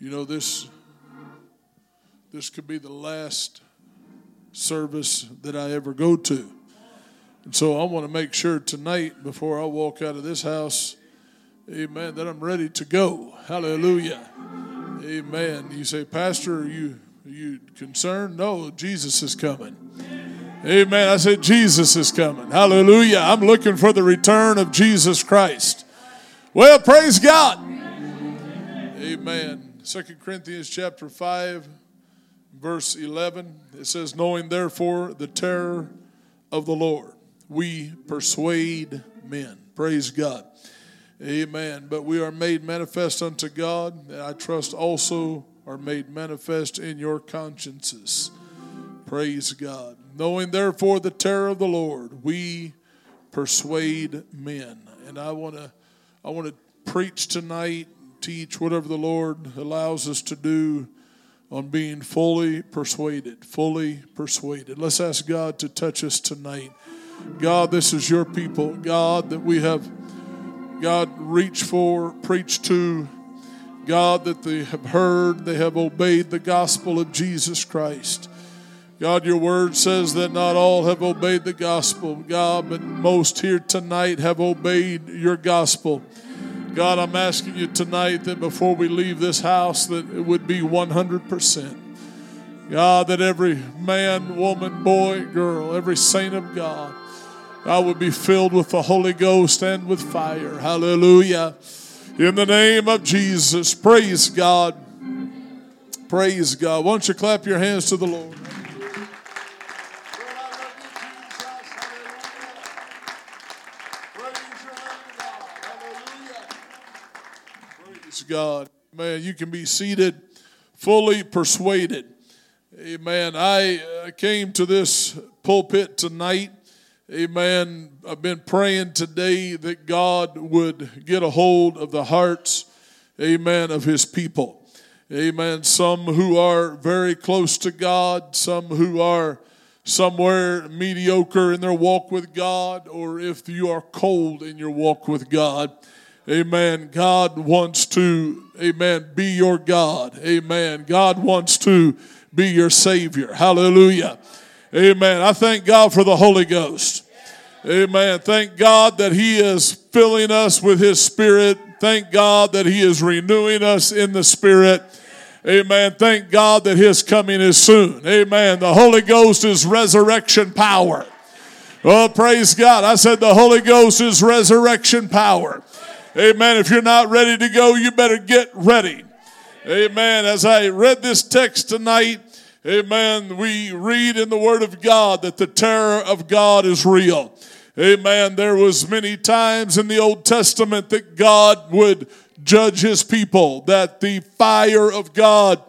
You know, this this could be the last service that I ever go to. And so I want to make sure tonight, before I walk out of this house, amen, that I'm ready to go. Hallelujah. Amen. You say, Pastor, are you, are you concerned? No, Jesus is coming. Amen. I said, Jesus is coming. Hallelujah. I'm looking for the return of Jesus Christ. Well, praise God. Amen. Second Corinthians chapter 5, verse 11. It says, Knowing therefore the terror of the Lord, we persuade men. Praise God. Amen. But we are made manifest unto God, and I trust also are made manifest in your consciences. Praise God. Knowing therefore the terror of the Lord, we persuade men. And I want to I want to preach tonight, teach whatever the Lord allows us to do on being fully persuaded, fully persuaded. Let's ask God to touch us tonight. God, this is your people. God, that we have God reached for, preached to. God, that they have heard, they have obeyed the gospel of Jesus Christ. God, your word says that not all have obeyed the gospel, God, but most here tonight have obeyed your gospel. God, I'm asking you tonight that before we leave this house, that it would be 100%. God, that every man, woman, boy, girl, every saint of God, I would be filled with the Holy Ghost and with fire. Hallelujah. In the name of Jesus, praise God. Praise God. Why don't you clap your hands to the Lord? God. Man, you can be seated fully persuaded. Amen. I uh, came to this pulpit tonight. Amen. I've been praying today that God would get a hold of the hearts, amen, of his people. Amen. Some who are very close to God, some who are somewhere mediocre in their walk with God, or if you are cold in your walk with God. Amen. God wants to, amen, be your God. Amen. God wants to be your Savior. Hallelujah. Amen. I thank God for the Holy Ghost. Amen. Thank God that He is filling us with His Spirit. Thank God that He is renewing us in the Spirit. Amen. Thank God that His coming is soon. Amen. The Holy Ghost is resurrection power. Oh, praise God. I said the Holy Ghost is resurrection power. Amen. If you're not ready to go, you better get ready. Amen. As I read this text tonight, amen, we read in the Word of God that the terror of God is real. Amen. There was many times in the Old Testament that God would judge his people, that the fire of God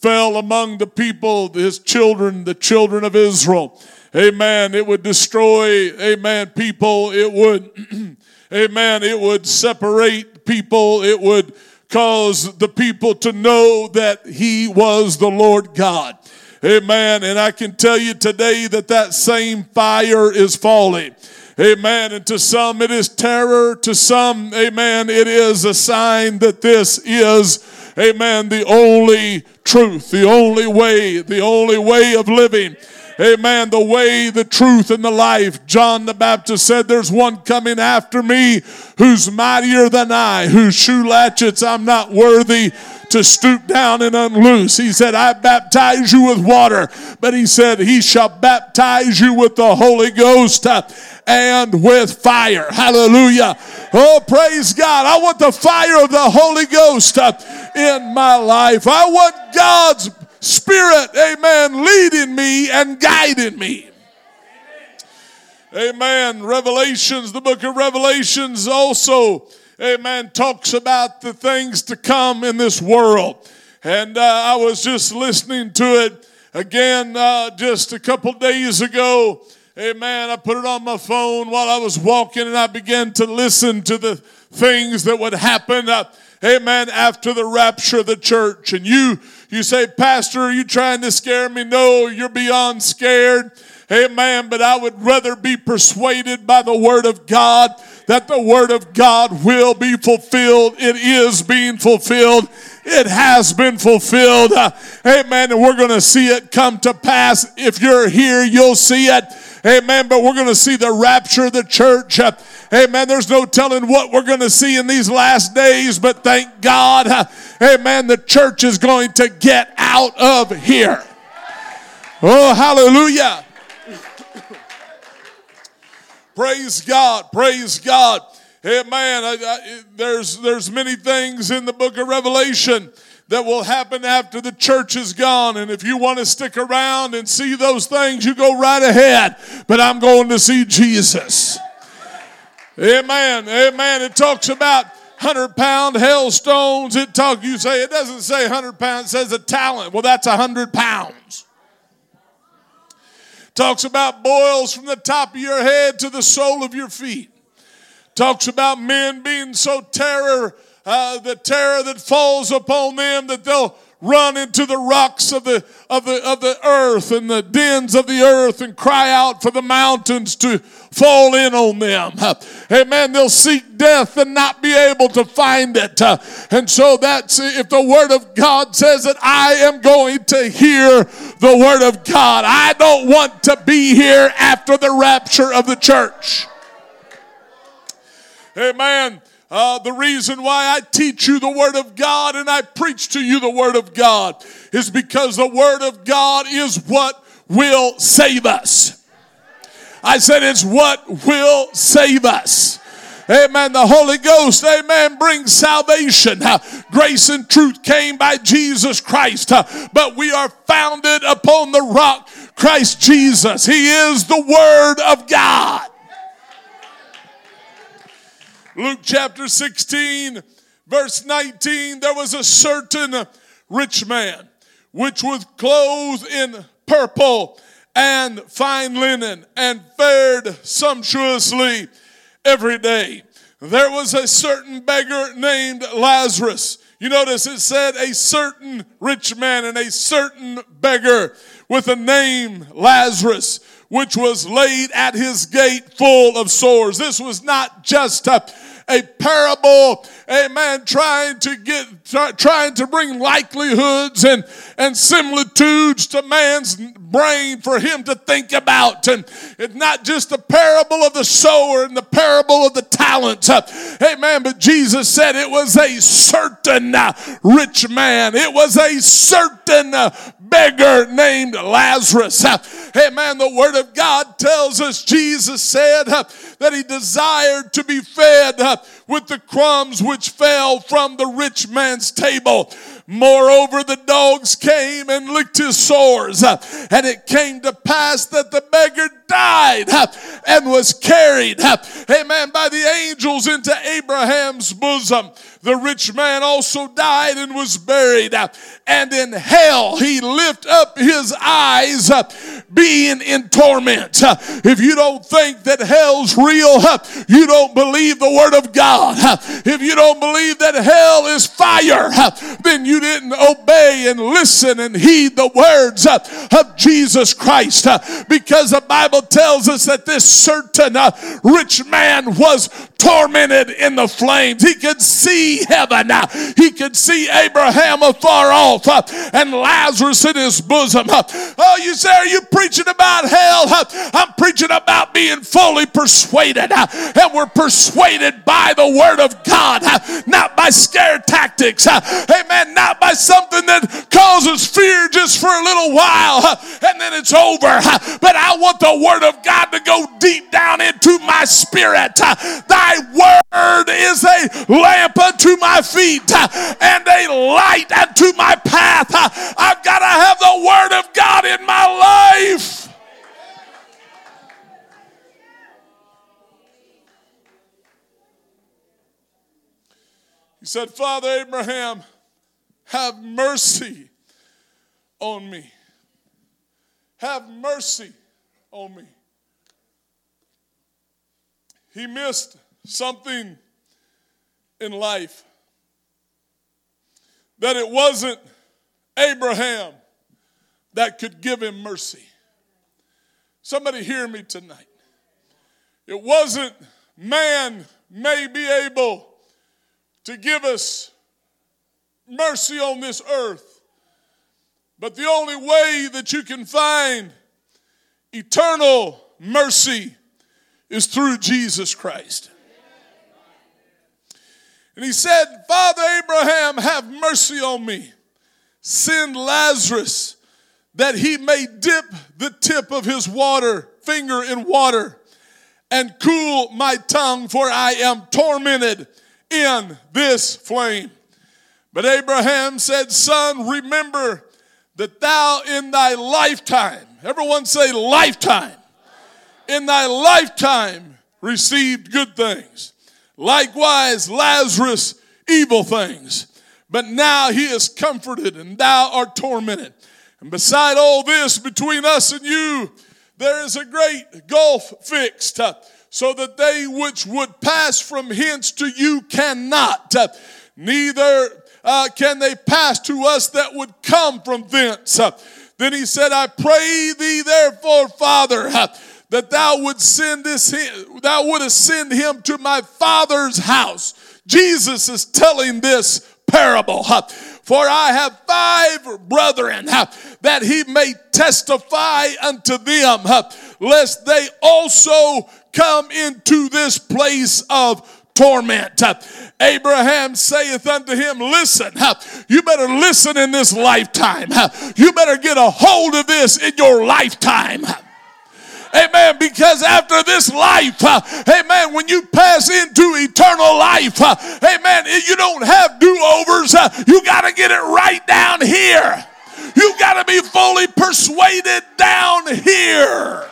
fell among the people, his children, the children of Israel. Amen. It would destroy, amen, people. It would amen, it would separate people. It would cause the people to know that he was the Lord God. Amen. And I can tell you today that that same fire is falling. Amen. And to some it is terror. To some, amen, it is a sign that this is, amen, the only truth, the only way, the only way of living. Amen. The way, the truth, and the life. John the Baptist said, There's one coming after me who's mightier than I, whose shoe latchets I'm not worthy to stoop down and unloose. He said, I baptize you with water, but he said, He shall baptize you with the Holy Ghost and with fire. Hallelujah. Oh, praise God. I want the fire of the Holy Ghost in my life. I want God's Spirit, amen, leading me and guiding me. Amen. Revelations, the book of Revelations also, amen, talks about the things to come in this world. And uh, I was just listening to it again uh, just a couple days ago. Amen. I put it on my phone while I was walking and I began to listen to the things that would happen. Uh, amen, after the rapture of the church. And you, you say, Pastor, are you trying to scare me? No, you're beyond scared. Amen. But I would rather be persuaded by the Word of God that the Word of God will be fulfilled. It is being fulfilled it has been fulfilled. Uh, amen. And we're going to see it come to pass. If you're here, you'll see it. Amen. But we're going to see the rapture of the church. Uh, amen. There's no telling what we're going to see in these last days, but thank God. Uh, amen. The church is going to get out of here. Oh, hallelujah. praise God. Praise God. Amen. I, I, there's, there's many things in the book of Revelation that will happen after the church is gone. And if you want to stick around and see those things, you go right ahead. But I'm going to see Jesus. Amen. Amen. It talks about hundred pound hailstones. It talk you say it doesn't say hundred pounds, it says a talent. Well, that's a hundred pounds. Talks about boils from the top of your head to the sole of your feet. Talks about men being so terror uh, the terror that falls upon them that they'll run into the rocks of the, of, the, of the earth and the dens of the earth and cry out for the mountains to fall in on them. Amen. They'll seek death and not be able to find it. And so that's if the word of God says that I am going to hear the word of God. I don't want to be here after the rapture of the church. Amen. Uh, the reason why I teach you the Word of God and I preach to you the Word of God is because the Word of God is what will save us. I said it's what will save us. Amen. The Holy Ghost, amen, brings salvation. Uh, grace and truth came by Jesus Christ, uh, but we are founded upon the rock, Christ Jesus. He is the Word of God. Luke chapter 16, verse 19, there was a certain rich man which was clothed in purple and fine linen and fared sumptuously every day. There was a certain beggar named Lazarus. You notice it said a certain rich man and a certain beggar with a name Lazarus, which was laid at his gate full of sores. This was not just a a parable, amen, trying to get, try, trying to bring likelihoods and, and similitudes to man's brain for him to think about. And it's not just the parable of the sower and the parable of the talents, uh, amen, but Jesus said it was a certain uh, rich man. It was a certain uh, beggar named Lazarus. Amen. The Word of God tells us Jesus said that he desired to be fed with the crumbs which fell from the rich man's table. Moreover, the dogs came and licked his sores. And it came to pass that the beggar died and was carried, amen, by the angels into Abraham's bosom. The rich man also died and was buried. And in hell he lift up his eyes, being in torment. If you don't think that hell's real, you don't believe the word of God. If you don't believe that hell is fire, then you didn't obey and listen and heed the words uh, of Jesus Christ. Uh, because the Bible tells us that this certain uh, rich man was tormented in the flames. He could see heaven. He could see Abraham afar off and Lazarus in his bosom. Oh, you say, are you preaching about hell? I'm preaching about being fully persuaded. And we're persuaded by the word of God, not by scare tactics. Amen. Not by something that causes fear just for a little while and then it's over. But I want the word of God to go deep down into my spirit. Thy word is a lamp unto my feet and a light unto my path. I've got to have the word of God in my life. He said, Father Abraham, have mercy on me. Have mercy on me. He missed something in life. That it wasn't Abraham that could give him mercy. Somebody hear me tonight. It wasn't man may be able to give us mercy on this earth. But the only way that you can find eternal mercy is through Jesus Christ. And he said, Father Abraham, have mercy on me. Send Lazarus that he may dip the tip of his water finger in water and cool my tongue, for I am tormented in this flame. But Abraham said, Son, remember that thou in thy lifetime, everyone say lifetime, in thy lifetime received good things. Likewise, Lazarus, evil things. But now he is comforted and thou art tormented. And beside all this, between us and you, there is a great gulf fixed, uh, so that they which would pass from hence to you cannot, uh, neither uh, can they pass to us that would come from thence. Uh, then he said, I pray thee therefore, Father, uh, that thou would send this, thou wouldst send him to my father's house. Jesus is telling this parable. Uh, for I have five brethren that he may testify unto them, lest they also come into this place of torment. Abraham saith unto him, Listen, you better listen in this lifetime. You better get a hold of this in your lifetime. Amen. Because after this life, uh, amen, when you pass into eternal life, uh, amen, you don't have do overs. Uh, you got to get it right down here. You got to be fully persuaded down here.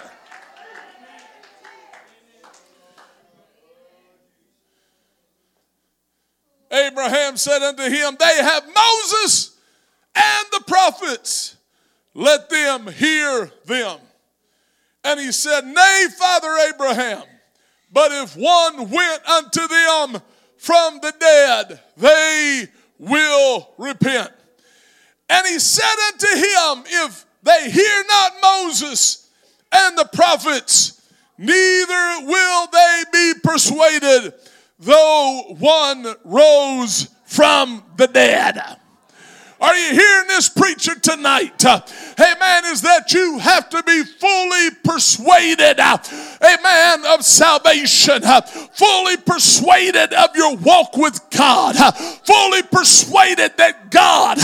Abraham said unto him, They have Moses and the prophets. Let them hear them. And he said, Nay, Father Abraham, but if one went unto them from the dead, they will repent. And he said unto him, If they hear not Moses and the prophets, neither will they be persuaded, though one rose from the dead. Are you hearing this preacher tonight? Uh, amen. Is that you have to be fully persuaded, uh, amen, of salvation, uh, fully persuaded of your walk with God, fully persuaded that God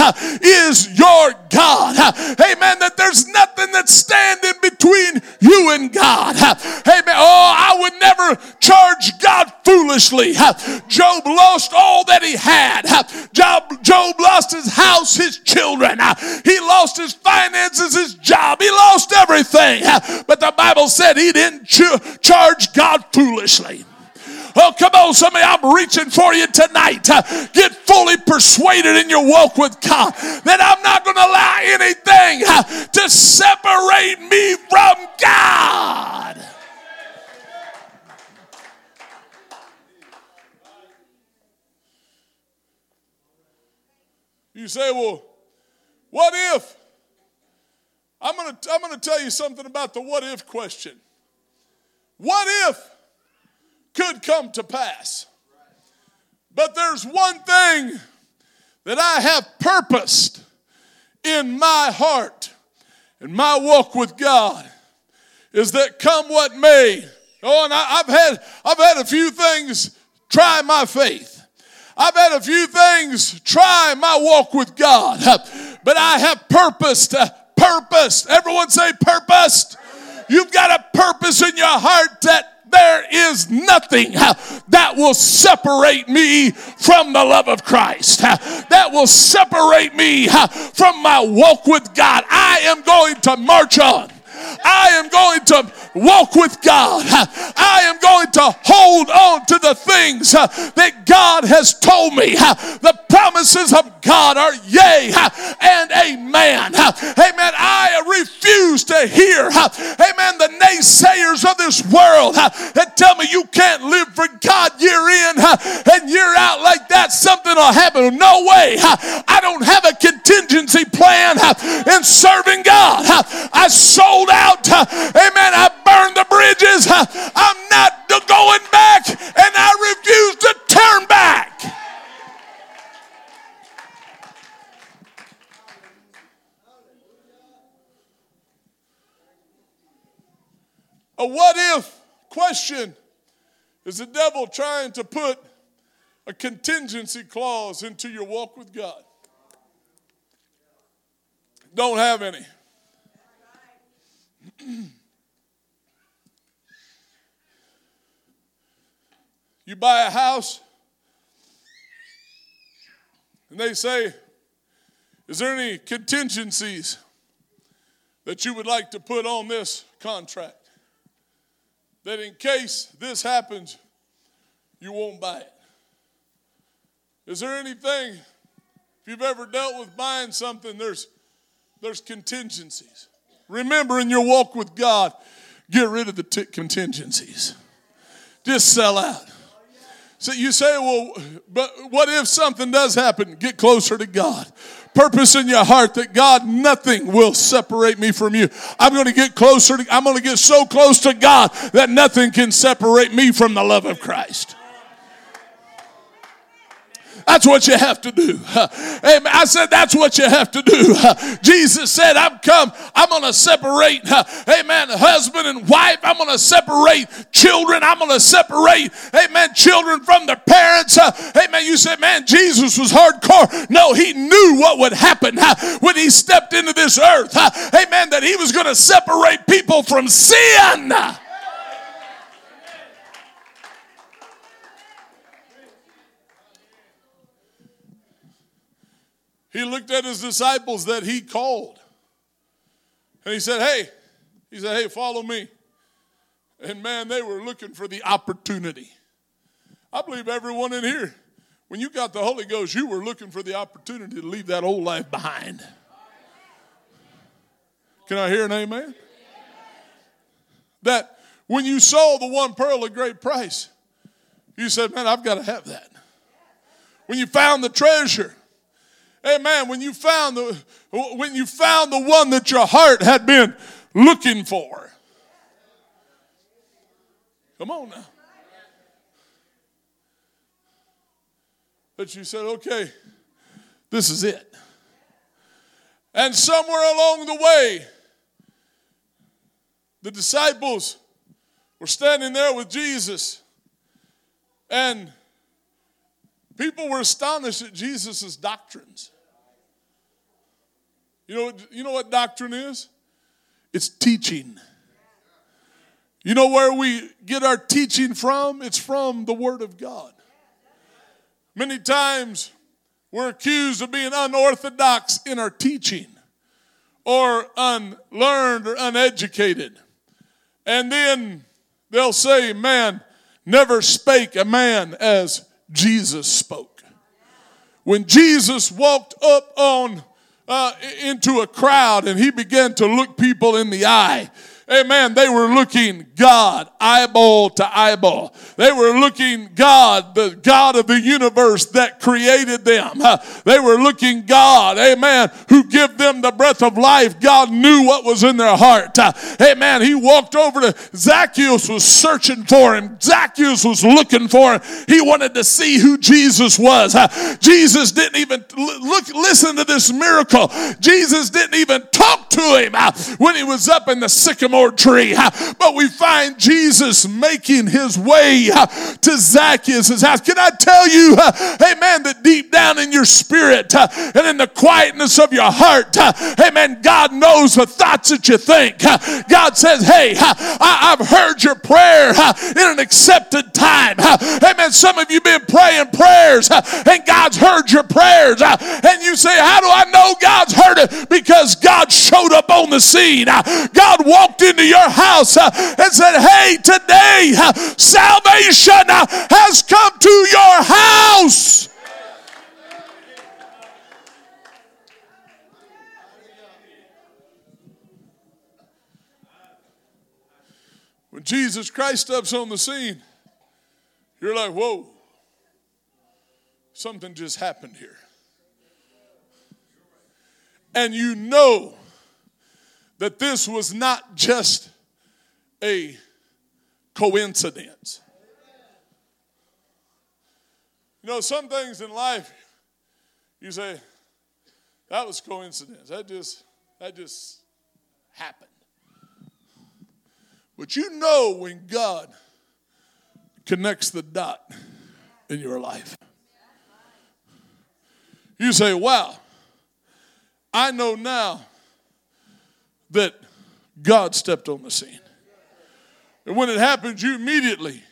is your God. Amen. That there's nothing that's standing between you and God. Amen. Oh, I would never charge God foolishly. Job lost all that he had. Job, Job lost his house, his children. He lost his finances, his job. He lost everything. But the Bible said he didn't ch- charge God foolishly. Oh, come on, somebody, I'm reaching for you tonight. Uh, get fully persuaded in your walk with God that I'm not going to allow anything uh, to separate me from God. You say, well, what if? I'm going to I'm going to tell you something about the what if question. What if could come to pass? But there's one thing that I have purposed in my heart and my walk with God is that come what may. Oh, and I, have had I've had a few things try my faith. I've had a few things try my walk with God, but I have purposed, uh, purposed. Everyone say purposed. You've got a purpose in your heart that there is nothing uh, that will separate me from the love of Christ, uh, that will separate me uh, from my walk with God. I am going to march on. I am going to walk with God. I am going to hold on to the things that God has told me. The promises of God are yea and amen. Amen. I refuse to hear, amen, the naysayers of this world that tell me you can't live for God year in and year out like that. Something will happen. No way. I don't have a contingency plan in serving God. I sold sold out. Amen. I burned the bridges. I'm not going back, and I refuse to turn back. A what if question is the devil trying to put a contingency clause into your walk with God? Don't have any you buy a house, and they say, Is there any contingencies that you would like to put on this contract? That in case this happens, you won't buy it. Is there anything, if you've ever dealt with buying something, there's, there's contingencies. Remember in your walk with God, get rid of the t- contingencies. Just sell out. So you say, well, but what if something does happen? Get closer to God. Purpose in your heart that God, nothing will separate me from you. I'm going to get closer. To, I'm going to get so close to God that nothing can separate me from the love of Christ. That's what you have to do. Amen. I said, that's what you have to do. Jesus said, I'm come, I'm going to separate, amen, husband and wife. I'm going to separate children. I'm going to separate, amen, children from their parents. Amen. You said, man, Jesus was hardcore. No, he knew what would happen when he stepped into this earth. Amen. That he was going to separate people from sin. He looked at his disciples that he called. And he said, Hey, he said, Hey, follow me. And man, they were looking for the opportunity. I believe everyone in here, when you got the Holy Ghost, you were looking for the opportunity to leave that old life behind. Can I hear an amen? That when you saw the one pearl of great price, you said, Man, I've got to have that. When you found the treasure, Amen. When you found the when you found the one that your heart had been looking for. Come on now. But you said, okay, this is it. And somewhere along the way, the disciples were standing there with Jesus, and People were astonished at Jesus' doctrines. You know, you know what doctrine is? It's teaching. You know where we get our teaching from? It's from the Word of God. Many times we're accused of being unorthodox in our teaching or unlearned or uneducated. And then they'll say, Man never spake a man as Jesus spoke. When Jesus walked up on uh, into a crowd and he began to look people in the eye, Amen. They were looking God eyeball to eyeball. They were looking God, the God of the universe that created them. They were looking God, amen, who give them the breath of life. God knew what was in their heart. Amen. He walked over to Zacchaeus was searching for him. Zacchaeus was looking for him. He wanted to see who Jesus was. Jesus didn't even look listen to this miracle. Jesus didn't even talk to him when he was up in the sycamore tree. But we find Jesus making his way to Zacchaeus' house. Can I tell you, amen, that deep down in your spirit and in the quietness of your heart, amen, God knows the thoughts that you think. God says, hey, I, have heard your prayer in an accepted time. Amen. Some of you been praying prayers and God's heard your prayers. And you say, how do I know God's heard it? Because God showed up on the scene. God walked in into your house uh, and said, Hey, today uh, salvation uh, has come to your house. When Jesus Christ steps on the scene, you're like, whoa, something just happened here. And you know that this was not just a coincidence. You know, some things in life, you say, that was coincidence. That just, that just happened. But you know when God connects the dot in your life. You say, wow, I know now that God stepped on the scene. And when it happens, you immediately.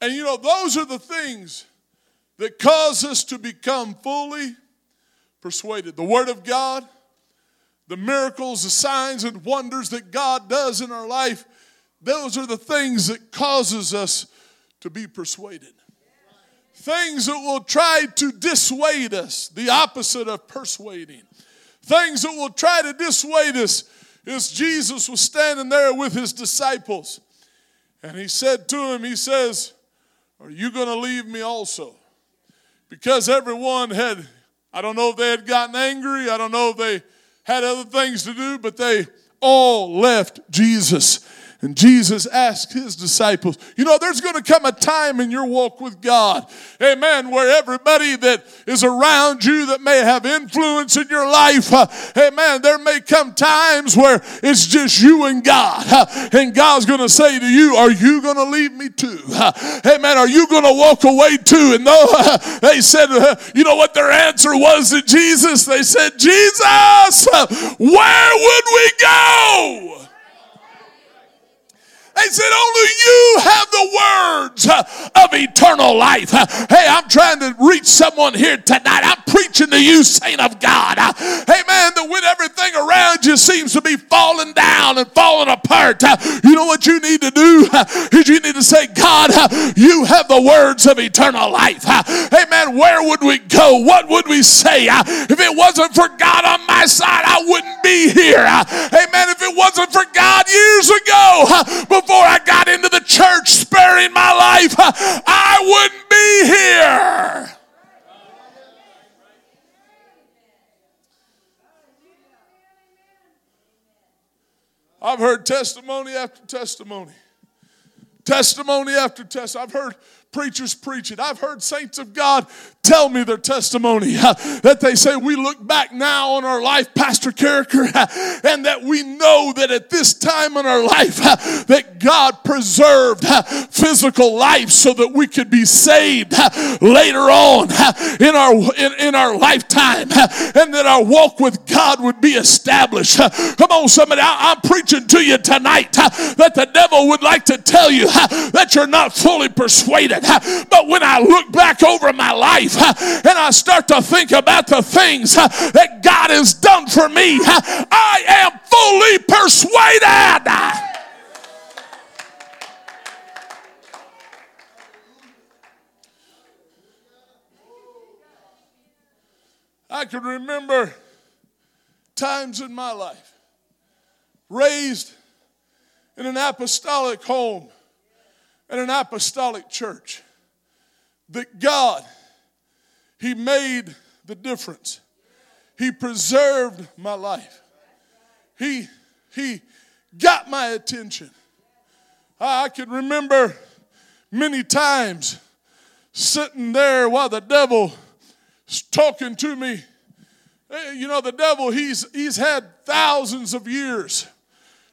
And you know, those are the things that cause us to become fully persuaded. The Word of God, the miracles, the signs and wonders that God does in our life, those are the things that causes us to be persuaded. Things that will try to dissuade us, the opposite of persuading. Things that will try to dissuade us is Jesus was standing there with his disciples. And he said to him, He says, Are you going to leave me also? Because everyone had, I don't know if they had gotten angry, I don't know if they had other things to do, but they all left Jesus. And Jesus asked his disciples, you know, there's going to come a time in your walk with God, amen, where everybody that is around you that may have influence in your life, uh, amen, there may come times where it's just you and God. Uh, and God's going to say to you, Are you going to leave me too? Uh, amen. Are you going to walk away too? And though they said, uh, You know what their answer was to Jesus? They said, Jesus, where would we go? They said, Only you have the words of eternal life. Hey, I'm trying to reach someone here tonight. I'm preaching to you, saint of God. Hey, man, that when everything around you seems to be falling down and falling apart, you know what you need to do? Is you need to say, God, you have the words of eternal life. Hey, man, where would we go? What would we say? If it wasn't for God on my side, I wouldn't be here. Hey, man, if it wasn't for God years ago, before I got into the church sparing my life, I wouldn't be here. I've heard testimony after testimony. Testimony after test. I've heard preachers preach it. I've heard saints of God tell me their testimony uh, that they say we look back now on our life, Pastor Karriker, uh, and that we know that at this time in our life uh, that God preserved physical life so that we could be saved later on in our in, in our lifetime and that our walk with God would be established. Come on, somebody, I, I'm preaching to you tonight that the devil would like to tell you that you're not fully persuaded. But when I look back over my life and I start to think about the things that God has done for me, I am fully persuaded. I can remember times in my life raised in an apostolic home and an apostolic church that God, He made the difference. He preserved my life. He, he got my attention. I can remember many times sitting there while the devil was talking to me. Eh, you know, the devil, he's, he's had thousands of years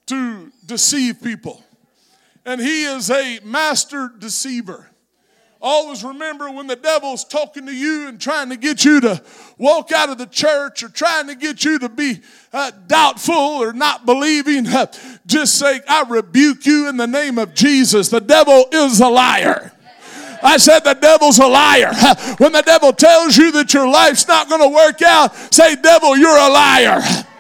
to deceive people and he is a master deceiver. Always remember when the devil's talking to you and trying to get you to walk out of the church or trying to get you to be uh, doubtful or not believing, uh, just say, I rebuke you in the name of Jesus. The devil is a liar. I said the devil's a liar. When the devil tells you that your life's not going to work out, say, Devil, you're a liar.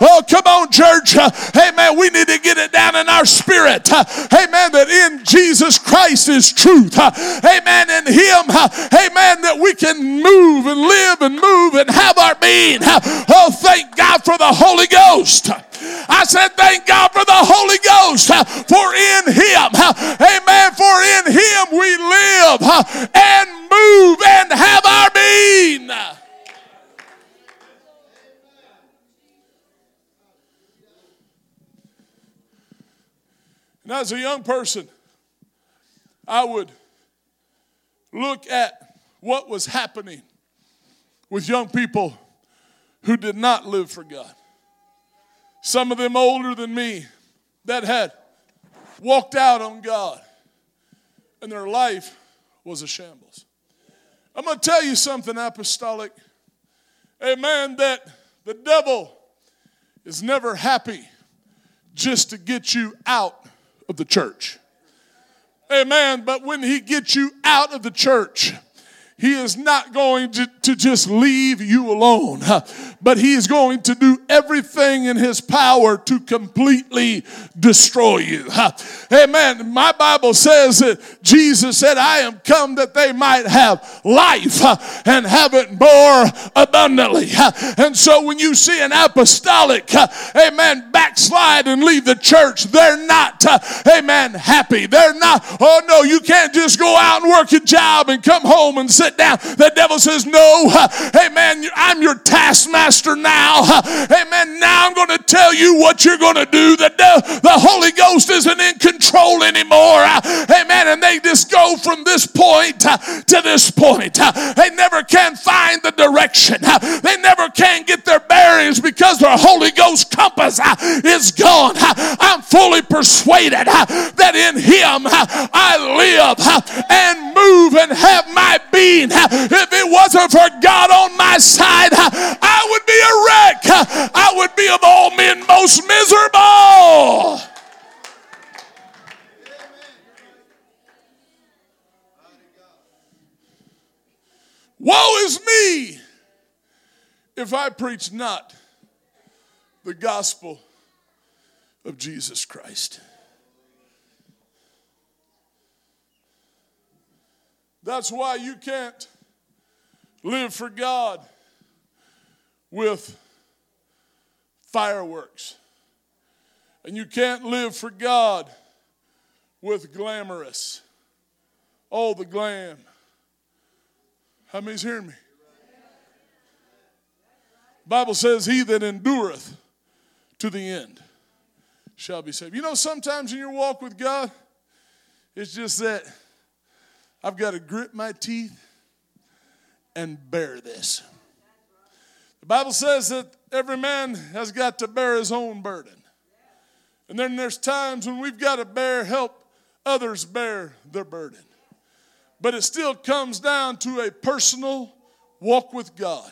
Oh, come on, church. Hey, man, we need to get it down in our spirit. Hey, man, that in Jesus Christ is truth. Hey, man, in Him, hey, man, that we can move and live and move and have our being. Oh, thank God for the Holy Ghost. I said, thank God for the Holy Ghost. For in Him, amen, for in Him we live and move and have our being. And as a young person, I would look at what was happening with young people who did not live for God. Some of them older than me that had walked out on God, and their life was a shambles. I'm going to tell you something, apostolic. Amen. That the devil is never happy just to get you out of the church. Amen. But when he gets you out of the church, he is not going to, to just leave you alone, but he is going to do everything in his power to completely destroy you. Amen. My Bible says that Jesus said, I am come that they might have life and have it more abundantly. And so when you see an apostolic, amen, backslide and leave the church, they're not, amen, happy. They're not, oh no, you can't just go out and work a job and come home and sit down. The devil says, No, amen. I'm your taskmaster now. Amen. Now I'm going to tell you what you're going to do. The, the Holy Ghost isn't in control anymore. Amen. And they just go from this point to this point. They never can find the direction. They never can get their bearings because their Holy Ghost compass is gone. I'm fully persuaded that in Him I live and move and have my being if it wasn't for God on my side, I would be a wreck. I would be of all men most miserable. Woe is me if I preach not the gospel of Jesus Christ. That's why you can't live for God with fireworks. And you can't live for God with glamorous. All the glam. How many's hearing me? Bible says, He that endureth to the end shall be saved. You know, sometimes in your walk with God, it's just that I've got to grit my teeth and bear this. The Bible says that every man has got to bear his own burden. And then there's times when we've got to bear, help others bear their burden. But it still comes down to a personal walk with God,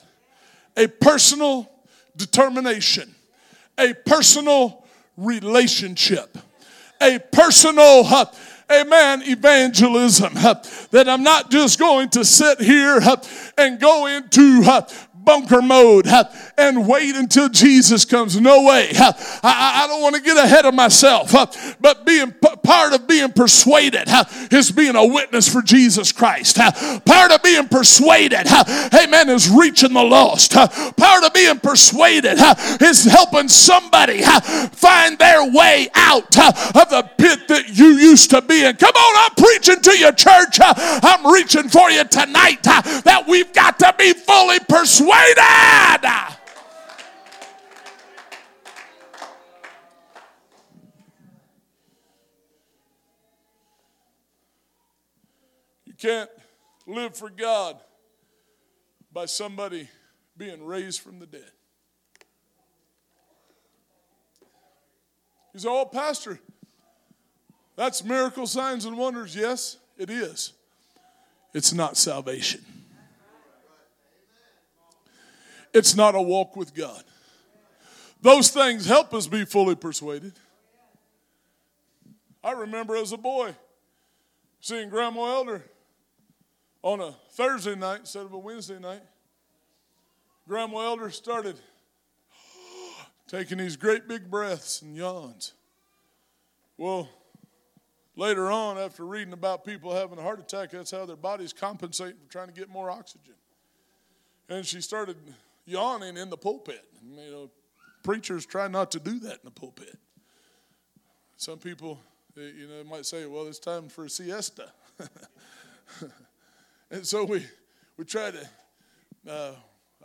a personal determination, a personal relationship, a personal amen, evangelism. That I'm not just going to sit here and go into bunker mode and wait until Jesus comes. No way. I, don't want to get ahead of myself, but being part of being persuaded is being a witness for Jesus Christ. Part of being persuaded, amen, is reaching the lost. Part of being persuaded is helping somebody find their way out of the pit that you used to be in. Come on, I'm preaching to you, church. I'm reaching for you tonight that we've got to be fully persuaded persuaded. You can't live for God by somebody being raised from the dead. He's all pastor. That's miracle signs and wonders. Yes, it is. It's not salvation. It's not a walk with God. Those things help us be fully persuaded. I remember as a boy seeing Grandma Elder on a Thursday night instead of a Wednesday night. Grandma Elder started taking these great big breaths and yawns. Well, later on, after reading about people having a heart attack, that's how their bodies compensate for trying to get more oxygen. And she started yawning in the pulpit. You know, preachers try not to do that in the pulpit. Some people, you know, might say, "Well, it's time for a siesta," and so we we try to. Uh,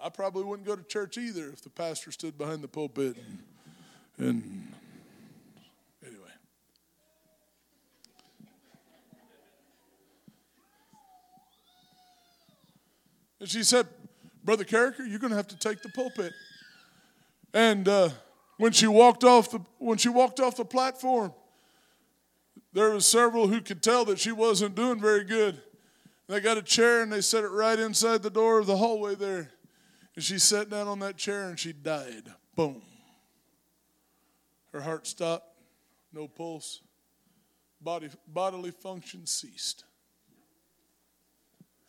I probably wouldn't go to church either if the pastor stood behind the pulpit and, and anyway. And she said, Brother Karriker, you're going to have to take the pulpit. And uh, when she walked off the when she walked off the platform, there was several who could tell that she wasn't doing very good. They got a chair and they set it right inside the door of the hallway there. And she sat down on that chair and she died. Boom. Her heart stopped, no pulse, body, bodily function ceased.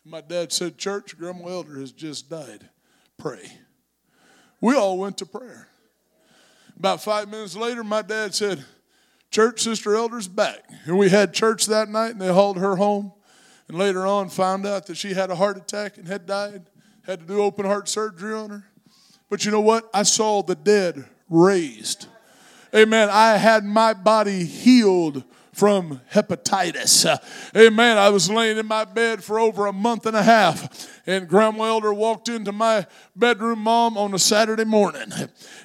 My dad said, Church, Grandma Elder has just died. Pray. We all went to prayer. About five minutes later, my dad said, Church, Sister Elder's back. And we had church that night and they hauled her home. And later on, found out that she had a heart attack and had died, had to do open heart surgery on her. But you know what? I saw the dead raised. Amen. I had my body healed from hepatitis. Uh, amen. I was laying in my bed for over a month and a half, and Grandma Elder walked into my bedroom, mom, on a Saturday morning,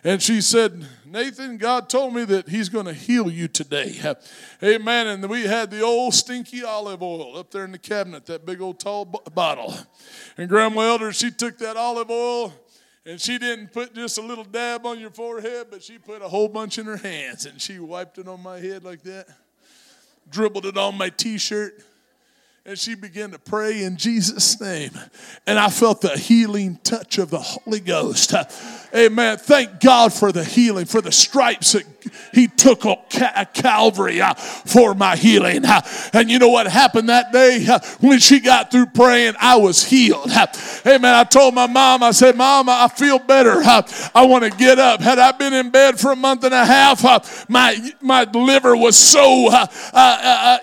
and she said, Nathan, God told me that He's going to heal you today. Amen. And we had the old stinky olive oil up there in the cabinet, that big old tall bottle. And Grandma Elder, she took that olive oil and she didn't put just a little dab on your forehead, but she put a whole bunch in her hands and she wiped it on my head like that dribbled it on my t shirt. And she began to pray in Jesus' name. And I felt the healing touch of the Holy Ghost. Amen. Thank God for the healing, for the stripes that He took on Calvary uh, for my healing. Uh, and you know what happened that day? Uh, when she got through praying, I was healed. Uh. Amen. I told my mom, I said, Mom, I feel better. Uh. I want to get up. Had I been in bed for a month and a half, uh, my, my liver was so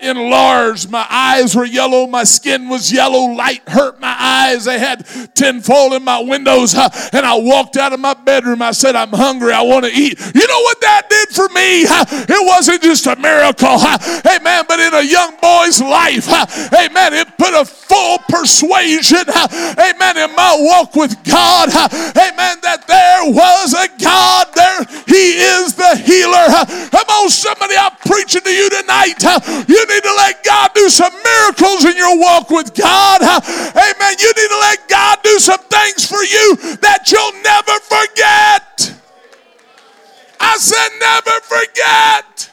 enlarged. My eyes were yellow. My skin was yellow. Light hurt my eyes. They had tinfoil in my windows. And I walked out of my bedroom. I said, I'm hungry. I want to eat. You know what that did for me? It wasn't just a miracle. Amen. But in a young boy's life, amen, it put a full persuasion, amen, in my walk with God. Amen. That there was a God there. He is the healer. Come on, somebody, I'm preaching to you tonight. You need to let God do some miracles in your walk with God. Amen. You need to let God do some things for you that you'll never forget. I said, never forget.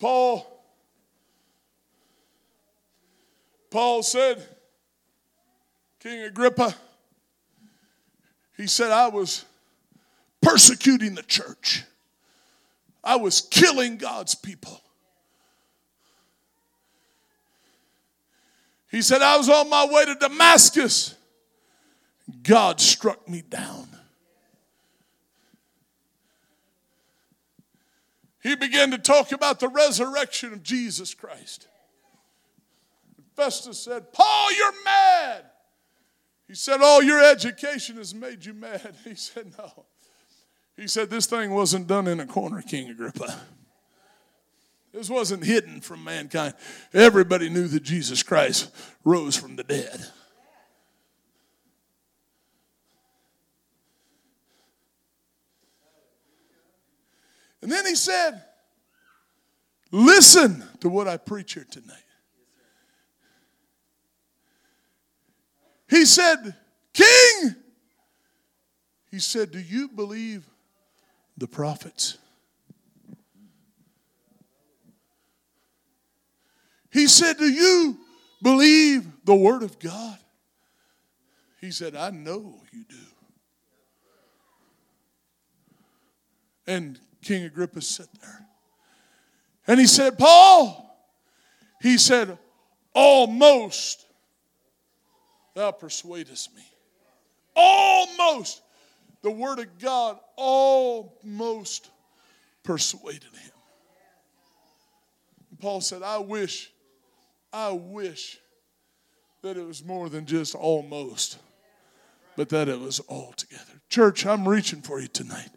Paul Paul said, King Agrippa, he said, I was persecuting the church, I was killing God's people. He said, I was on my way to Damascus. God struck me down. He began to talk about the resurrection of Jesus Christ. Festus said, Paul, you're mad. He said, All your education has made you mad. He said, No. He said, This thing wasn't done in a corner, King Agrippa. This wasn't hidden from mankind. Everybody knew that Jesus Christ rose from the dead. And then he said, Listen to what I preach here tonight. He said, King, he said, Do you believe the prophets? He said, Do you believe the word of God? He said, I know you do. And King Agrippa sat there. And he said, Paul, he said, almost thou persuadest me. Almost. The word of God almost persuaded him. Paul said, I wish, I wish that it was more than just almost, but that it was all together. Church, I'm reaching for you tonight.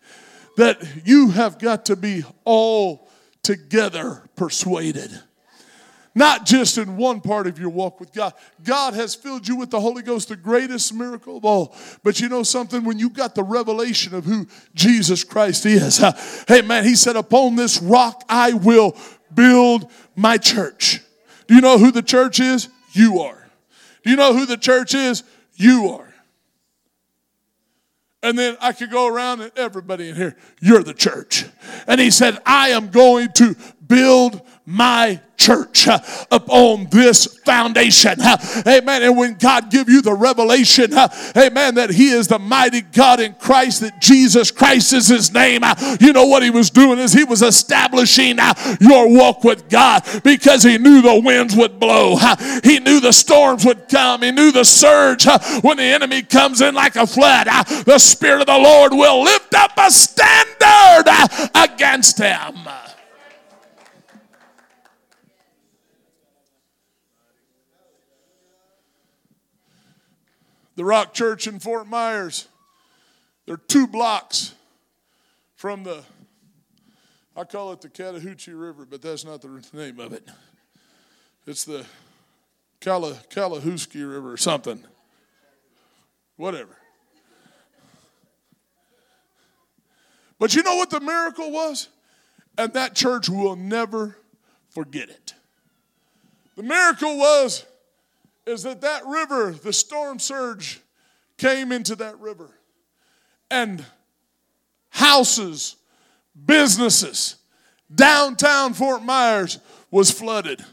That you have got to be all together persuaded not just in one part of your walk with God. God has filled you with the Holy Ghost, the greatest miracle of all. But you know something? When you got the revelation of who Jesus Christ is, hey man, He said, Upon this rock I will build my church. Do you know who the church is? You are. Do you know who the church is? You are. And then I could go around and everybody in here, you're the church. And he said, I am going to build my church uh, upon this foundation. Uh, amen. And when God give you the revelation, uh, amen, that he is the mighty God in Christ, that Jesus Christ is his name, you know what he was doing is he was establishing your walk with God because he knew the winds would blow. He knew the storms would come. He knew the surge when the enemy comes in like a flood. The Spirit of the Lord will lift up a standard against him. The Rock Church in Fort Myers. They're two blocks from the, I call it the Chattahoochee River, but that's not the name of it. It's the Calla, River or something. Whatever. But you know what the miracle was? And that church will never forget it. The miracle was is that that river, the storm surge, came into that river. And houses, businesses, downtown Fort Myers was flooded.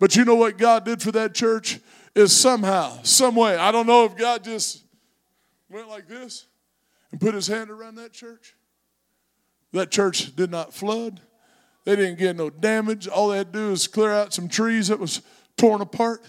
But you know what God did for that church? Is somehow, some way, I don't know if God just went like this and put his hand around that church. That church did not flood. They didn't get no damage. All they had to do is clear out some trees that was torn apart.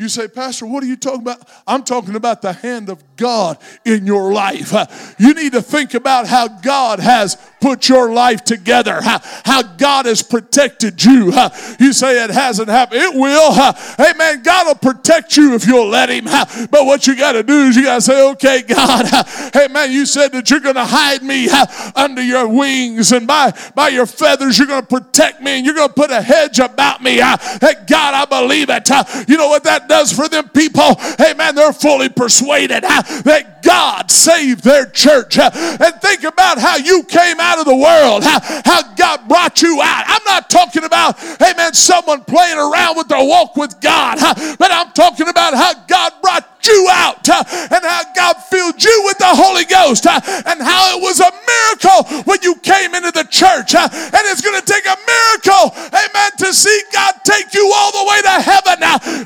You say, Pastor, what are you talking about? I'm talking about the hand of God in your life. You need to think about how God has put your life together, how, God has protected you. You say it hasn't happened. It will. Hey, man, God will protect you if you'll let Him. But what you got to do is you got to say, okay, God, hey, man, you said that you're going to hide me under your wings and by, by your feathers, you're going to protect me and you're going to put a hedge about me. Hey, God, I believe it. You know what that does for them people, amen, they're fully persuaded that God saved their church. Uh, and think about how you came out of the world, how God brought you out. I'm not talking about, amen, someone playing around with their walk with God, but I'm talking about how God brought you out and how God filled you with the Holy Ghost and how it was a miracle when you came into the church. And it's going to take a miracle, amen, to see God take you all the way to heaven.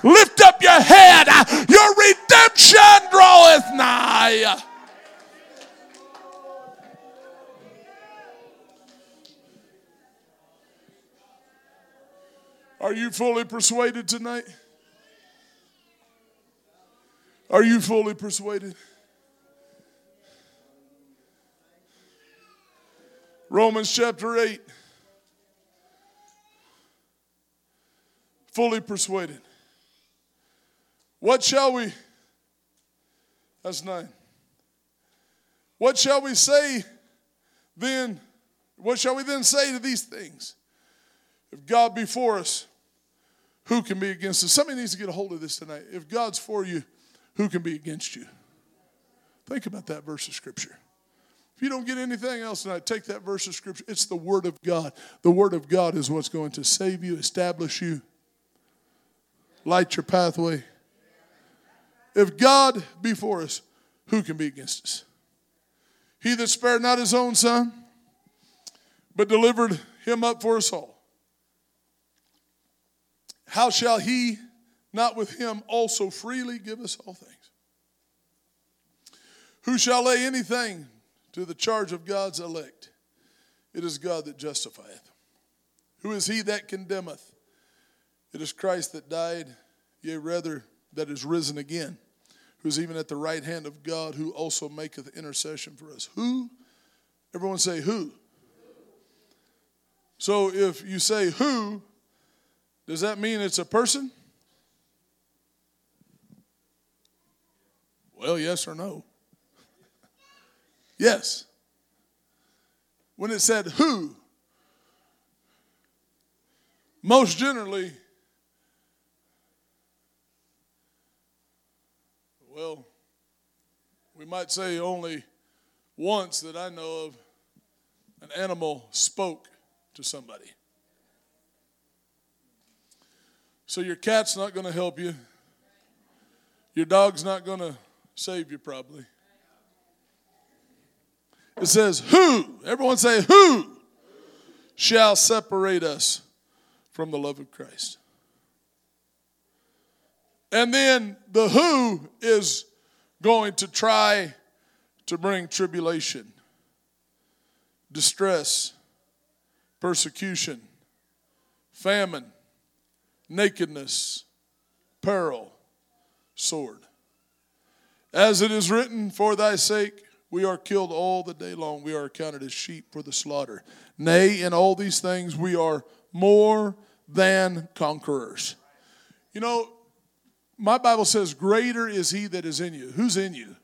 Lift up your head. Your redemption draweth nigh. Are you fully persuaded tonight? Are you fully persuaded? Romans chapter 8. Fully persuaded. What shall we? That's nine. What shall we say then? What shall we then say to these things? If God be for us, who can be against us? Somebody needs to get a hold of this tonight. If God's for you, who can be against you? Think about that verse of Scripture. If you don't get anything else tonight, take that verse of Scripture. It's the Word of God. The Word of God is what's going to save you, establish you, light your pathway. If God be for us, who can be against us? He that spared not his own son, but delivered him up for us all. How shall he not with him also freely give us all things? Who shall lay anything to the charge of God's elect? It is God that justifieth. Who is he that condemneth? It is Christ that died, yea, rather, that is risen again who's even at the right hand of God, who also maketh intercession for us. Who? Everyone say, Who? So if you say who, does that mean it's a person? Well, yes or no? yes. When it said who, most generally, Well, we might say only once that I know of an animal spoke to somebody. So your cat's not going to help you. Your dog's not going to save you, probably. It says, Who? Everyone say, Who shall separate us from the love of Christ? And then the who is going to try to bring tribulation, distress, persecution, famine, nakedness, peril, sword. As it is written, For thy sake we are killed all the day long, we are accounted as sheep for the slaughter. Nay, in all these things we are more than conquerors. You know, my Bible says, Greater is he that is in you. Who's in you?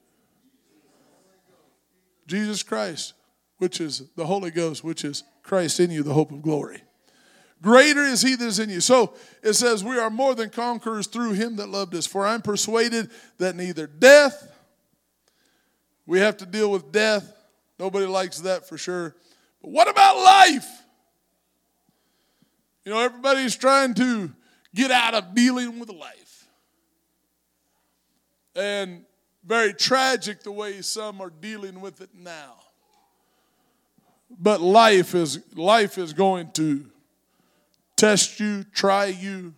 Jesus Christ, which is the Holy Ghost, which is Christ in you, the hope of glory. Greater is he that is in you. So it says, We are more than conquerors through him that loved us. For I'm persuaded that neither death, we have to deal with death. Nobody likes that for sure. But what about life? You know, everybody's trying to get out of dealing with life. And very tragic the way some are dealing with it now. But life is life is going to test you, try you.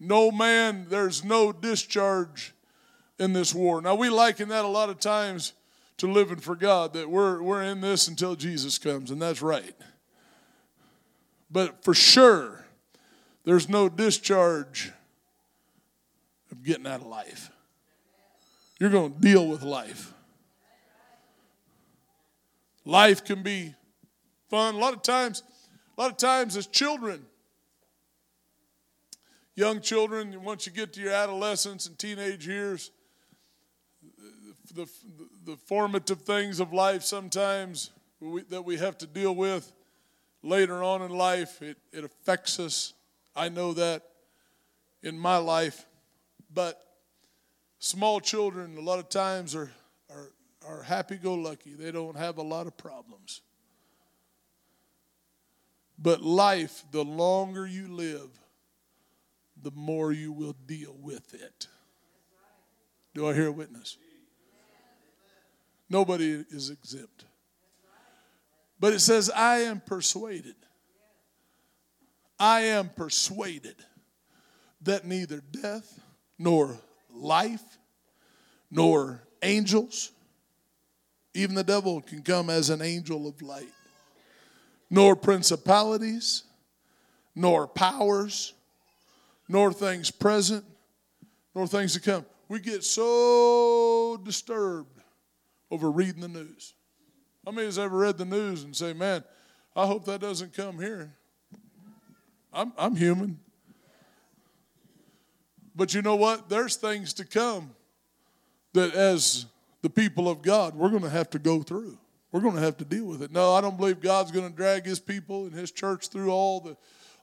No man, there's no discharge in this war. Now we liken that a lot of times to living for God, that we're we're in this until Jesus comes, and that's right. But for sure, there's no discharge of getting out of life. You're going to deal with life. Life can be fun. A lot of times, a lot of times as children, young children, once you get to your adolescence and teenage years, the, the, formative things of life sometimes we, that we have to deal with later on in life, it, it affects us. I know that in my life. But small children, a lot of times, are, are, are happy go lucky. They don't have a lot of problems. But life, the longer you live, the more you will deal with it. Do I hear a witness? Nobody is exempt. But it says, I am persuaded. I am persuaded that neither death nor life nor angels, even the devil can come as an angel of light, nor principalities, nor powers, nor things present, nor things to come. We get so disturbed over reading the news. How many has ever read the news and say, man, I hope that doesn't come here? I'm, I'm human. But you know what? There's things to come that as the people of God, we're going to have to go through. We're going to have to deal with it. No, I don't believe God's going to drag his people and his church through all the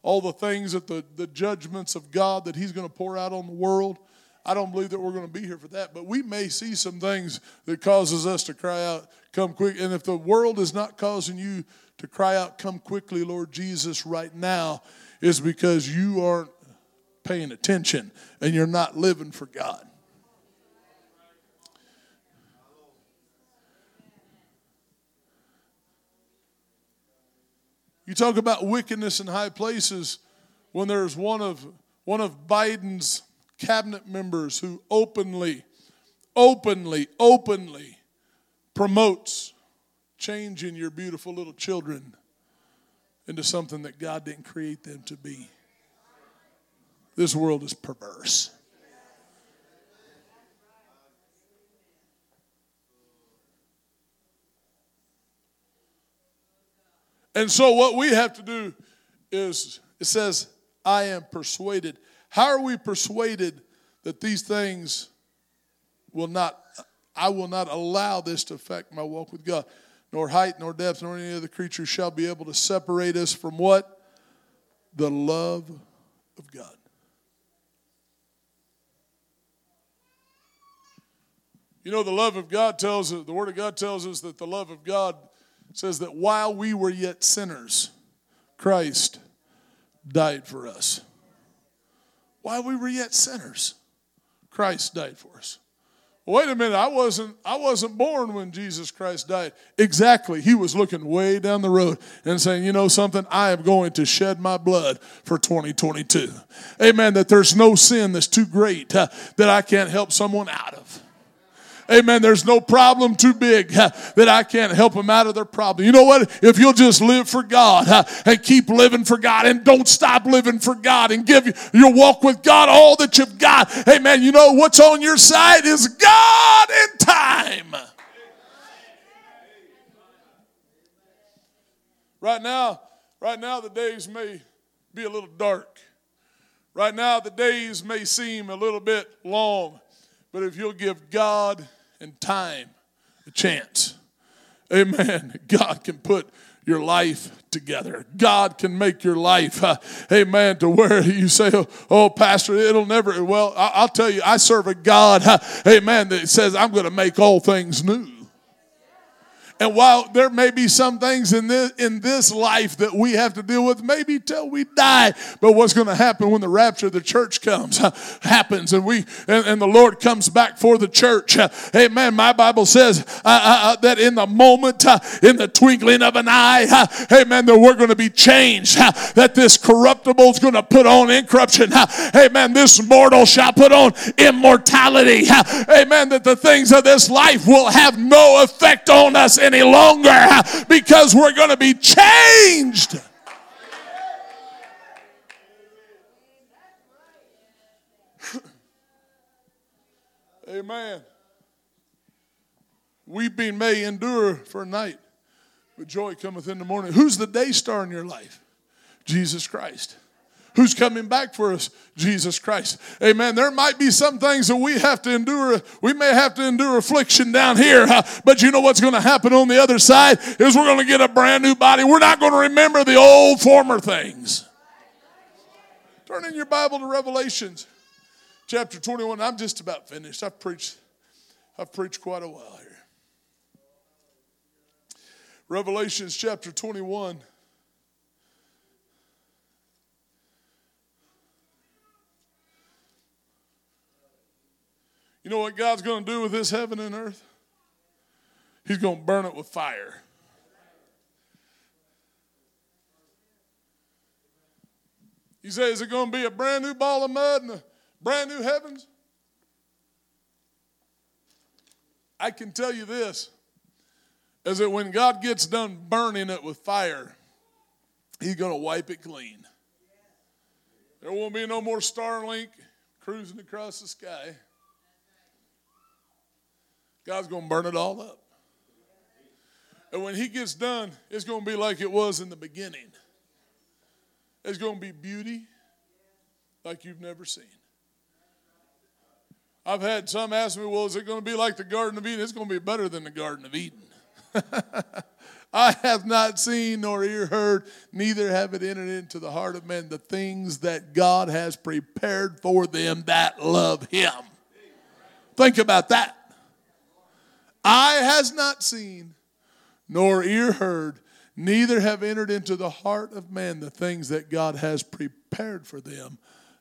all the things that the, the judgments of God that he's going to pour out on the world. I don't believe that we're going to be here for that, but we may see some things that causes us to cry out, come quick. And if the world is not causing you to cry out, come quickly, Lord Jesus, right now, is because you aren't paying attention and you're not living for God. You talk about wickedness in high places when there's one of one of Biden's cabinet members who openly, openly, openly promotes changing your beautiful little children into something that God didn't create them to be. This world is perverse. And so, what we have to do is it says, I am persuaded. How are we persuaded that these things will not, I will not allow this to affect my walk with God? Nor height, nor depth, nor any other creature shall be able to separate us from what? The love of God. You know, the love of God tells us, the Word of God tells us that the love of God says that while we were yet sinners, Christ died for us. While we were yet sinners, Christ died for us. Wait a minute, I wasn't I wasn't born when Jesus Christ died. Exactly. He was looking way down the road and saying, "You know something? I am going to shed my blood for 2022." Amen. That there's no sin that's too great uh, that I can't help someone out of. Amen. There's no problem too big that I can't help them out of their problem. You know what? If you'll just live for God and keep living for God and don't stop living for God and give your walk with God all that you've got. Amen. You know what's on your side is God in time. Right now, right now the days may be a little dark. Right now the days may seem a little bit long. But if you'll give God and time a chance, amen, God can put your life together. God can make your life, uh, amen, to where you say, oh, oh, Pastor, it'll never, well, I, will tell you, I serve a God, uh, amen, that says, I'm going to make all things new. And while there may be some things in this, in this life that we have to deal with, maybe till we die, but what's going to happen when the rapture of the church comes happens and we and, and, the Lord comes back for the church. Amen. My Bible says uh, uh, uh that in the moment, uh, in the twinkling of an eye, amen, that we're going to be changed. that this corruptible is going to put on incorruption. amen. This mortal shall put on immortality. amen. That the things of this life will have no effect on us any longer because we're going to be changed. Amen. Weeping may endure for a night, but joy cometh in the morning. Who's the day star in your life? Jesus Christ. Who's coming back for us? Jesus Christ. Amen. There might be some things that we have to endure. We may have to endure affliction down here, but you know what's going to happen on the other side is we're going to get a brand new body. We're not going to remember the old former things. Turn in your Bible to Revelations chapter 21. I'm just about finished. I've preached I've preached quite a while here. Revelations chapter 21 You know what God's going to do with this heaven and earth? He's going to burn it with fire. You say, is it going to be a brand new ball of mud and a brand new heavens? I can tell you this is that when God gets done burning it with fire, He's going to wipe it clean. There won't be no more Starlink cruising across the sky. God's going to burn it all up. And when He gets done, it's going to be like it was in the beginning. It's going to be beauty like you've never seen. I've had some ask me, well, is it going to be like the Garden of Eden? It's going to be better than the Garden of Eden. I have not seen nor ear heard, neither have it entered into the heart of man the things that God has prepared for them that love Him. Think about that. Eye has not seen, nor ear heard, neither have entered into the heart of man the things that God has prepared for them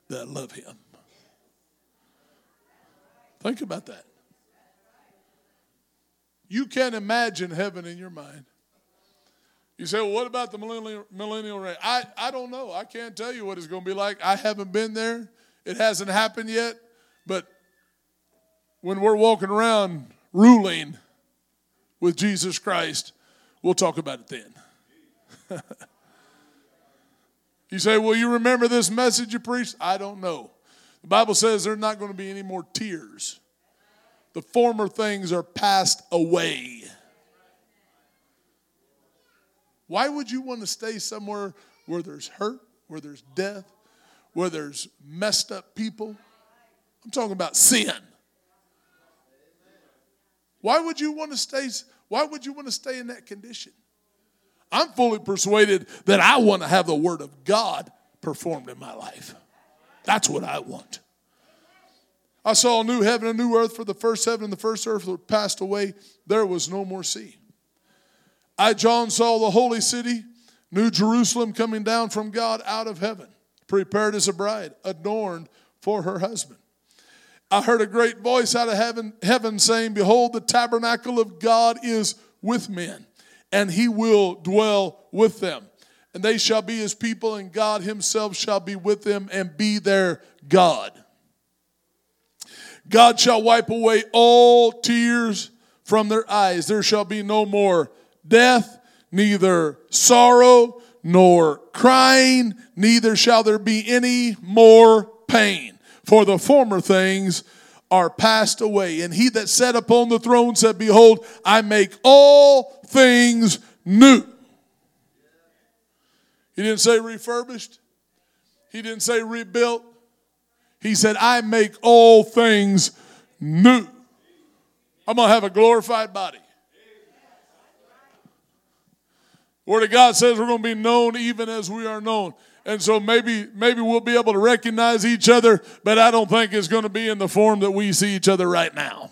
that love him. Think about that. You can't imagine heaven in your mind. You say, well, what about the millennial, millennial reign? I, I don't know. I can't tell you what it's going to be like. I haven't been there. It hasn't happened yet. But when we're walking around ruling with Jesus Christ, we'll talk about it then. you say, Well, you remember this message you preached? I don't know. The Bible says there's not going to be any more tears. The former things are passed away. Why would you want to stay somewhere where there's hurt, where there's death, where there's messed up people? I'm talking about sin. Why would you want to stay? Why would you want to stay in that condition? I'm fully persuaded that I want to have the Word of God performed in my life. That's what I want. I saw a new heaven, a new earth, for the first heaven and the first earth passed away. There was no more sea. I, John, saw the holy city, New Jerusalem, coming down from God out of heaven, prepared as a bride, adorned for her husband. I heard a great voice out of heaven, heaven saying, Behold, the tabernacle of God is with men, and he will dwell with them. And they shall be his people, and God himself shall be with them and be their God. God shall wipe away all tears from their eyes. There shall be no more death, neither sorrow nor crying, neither shall there be any more pain for the former things are passed away. And he that sat upon the throne said, Behold, I make all things new. He didn't say refurbished, he didn't say rebuilt. He said, I make all things new. I'm going to have a glorified body. Word of God says we're going to be known even as we are known. And so maybe maybe we'll be able to recognize each other, but I don't think it's going to be in the form that we see each other right now.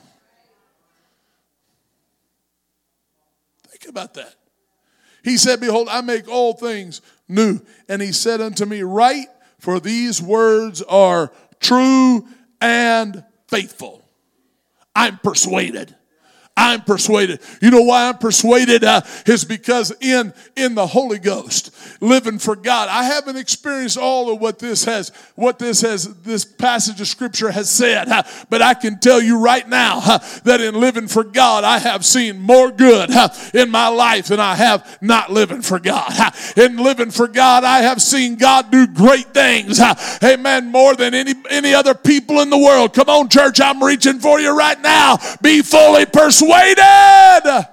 Think about that. He said, Behold, I make all things new. And he said unto me, Write, for these words are true and faithful. I'm persuaded. I'm persuaded. You know why I'm persuaded? Uh, is because in in the Holy Ghost, living for God. I haven't experienced all of what this has, what this has, this passage of Scripture has said, uh, but I can tell you right now uh, that in living for God, I have seen more good in my life than I have not living for God. In living for God, I have seen God do great things. Amen. More than any any other people in the world. Come on, church, I'm reaching for you right now. Be fully persuaded persuaded.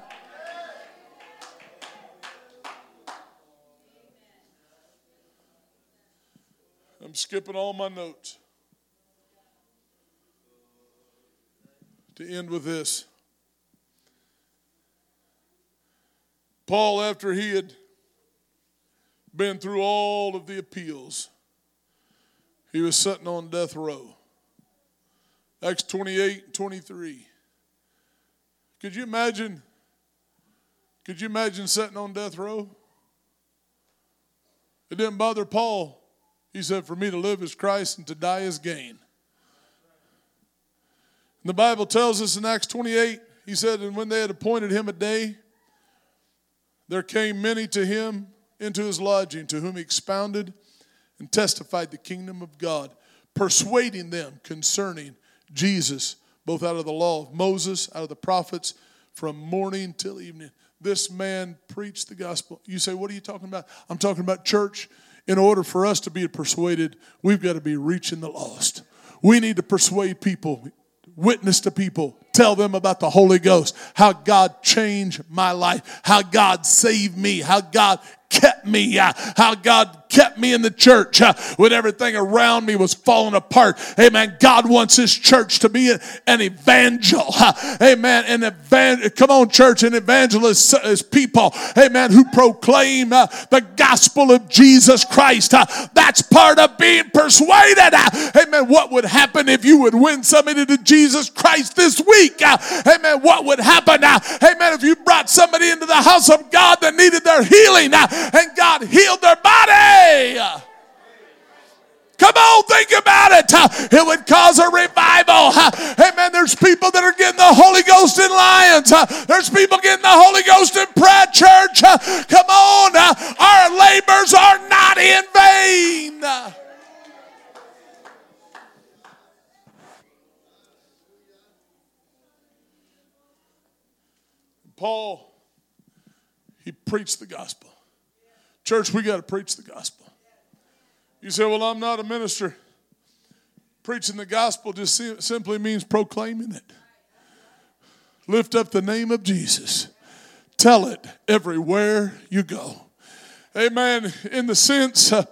I'm skipping all my notes to end with this. Paul, after he had been through all of the appeals, he was sitting on death row. Acts 28 23. Could you imagine? Could you imagine sitting on death row? It didn't bother Paul. He said, For me to live is Christ and to die is gain. And the Bible tells us in Acts 28, he said, And when they had appointed him a day, there came many to him into his lodging, to whom he expounded and testified the kingdom of God, persuading them concerning Jesus both out of the law of Moses, out of the prophets, from morning till evening. This man preached the gospel. You say, What are you talking about? I'm talking about church. In order for us to be persuaded, we've got to be reaching the lost. We need to persuade people, witness to people, tell them about the Holy Ghost, how God changed my life, how God saved me, how God kept me, uh, how God kept me in the church uh, when everything around me was falling apart. Amen. God wants His church to be an evangel. Uh, amen. An evan- come on, church, an evangelist is people, amen, who proclaim uh, the gospel of Jesus Christ. Uh, that's part of being persuaded. Uh, amen. What would happen if you would win somebody to Jesus Christ this week? amen. What would happen? amen. If you brought somebody into the house of God that needed their healing and God healed their body. Come on, think about it. It would cause a revival. Amen. There's people that are getting the Holy Ghost in Lions. There's people getting the Holy Ghost in Prayer Church. Come on. Our labors are not in vain. Paul, he preached the gospel. Church, we got to preach the gospel. You say, Well, I'm not a minister. Preaching the gospel just simply means proclaiming it. Lift up the name of Jesus. Tell it everywhere you go. Amen. In the sense, uh,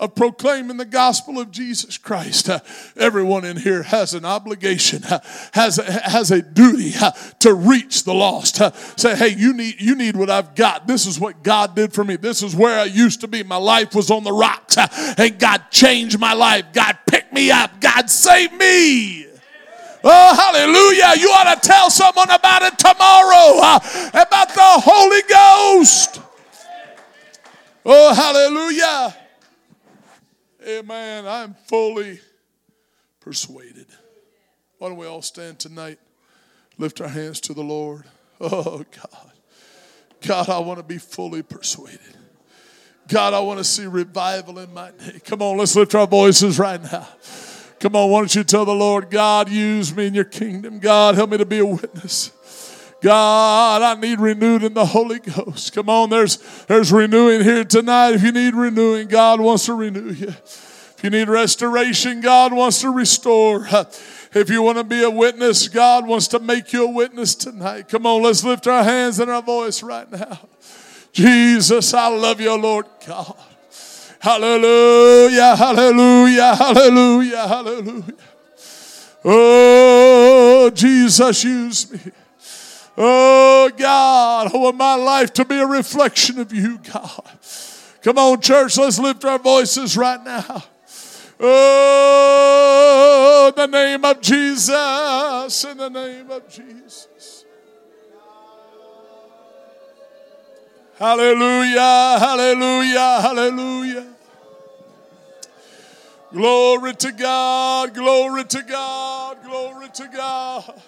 of proclaiming the gospel of Jesus Christ. Uh, everyone in here has an obligation, uh, has, a, has a duty uh, to reach the lost. Say, hey, you need, you need what I've got. This is what God did for me. This is where I used to be. My life was on the rocks, and God changed my life. God picked me up. God saved me. Oh, hallelujah. You ought to tell someone about it tomorrow, uh, about the Holy Ghost. Oh, hallelujah. Amen. I'm fully persuaded. Why don't we all stand tonight? Lift our hands to the Lord. Oh, God. God, I want to be fully persuaded. God, I want to see revival in my name. Come on, let's lift our voices right now. Come on, why don't you tell the Lord, God, use me in your kingdom. God, help me to be a witness. God, I need renewed in the Holy Ghost. Come on, there's, there's renewing here tonight. If you need renewing, God wants to renew you. If you need restoration, God wants to restore. If you want to be a witness, God wants to make you a witness tonight. Come on, let's lift our hands and our voice right now. Jesus, I love you, Lord God. Hallelujah, hallelujah, hallelujah, hallelujah. Oh, Jesus, use me. Oh, God, I want my life to be a reflection of you, God. Come on, church, let's lift our voices right now. Oh, in the name of Jesus, in the name of Jesus. Hallelujah, hallelujah, hallelujah. Glory to God, glory to God, glory to God.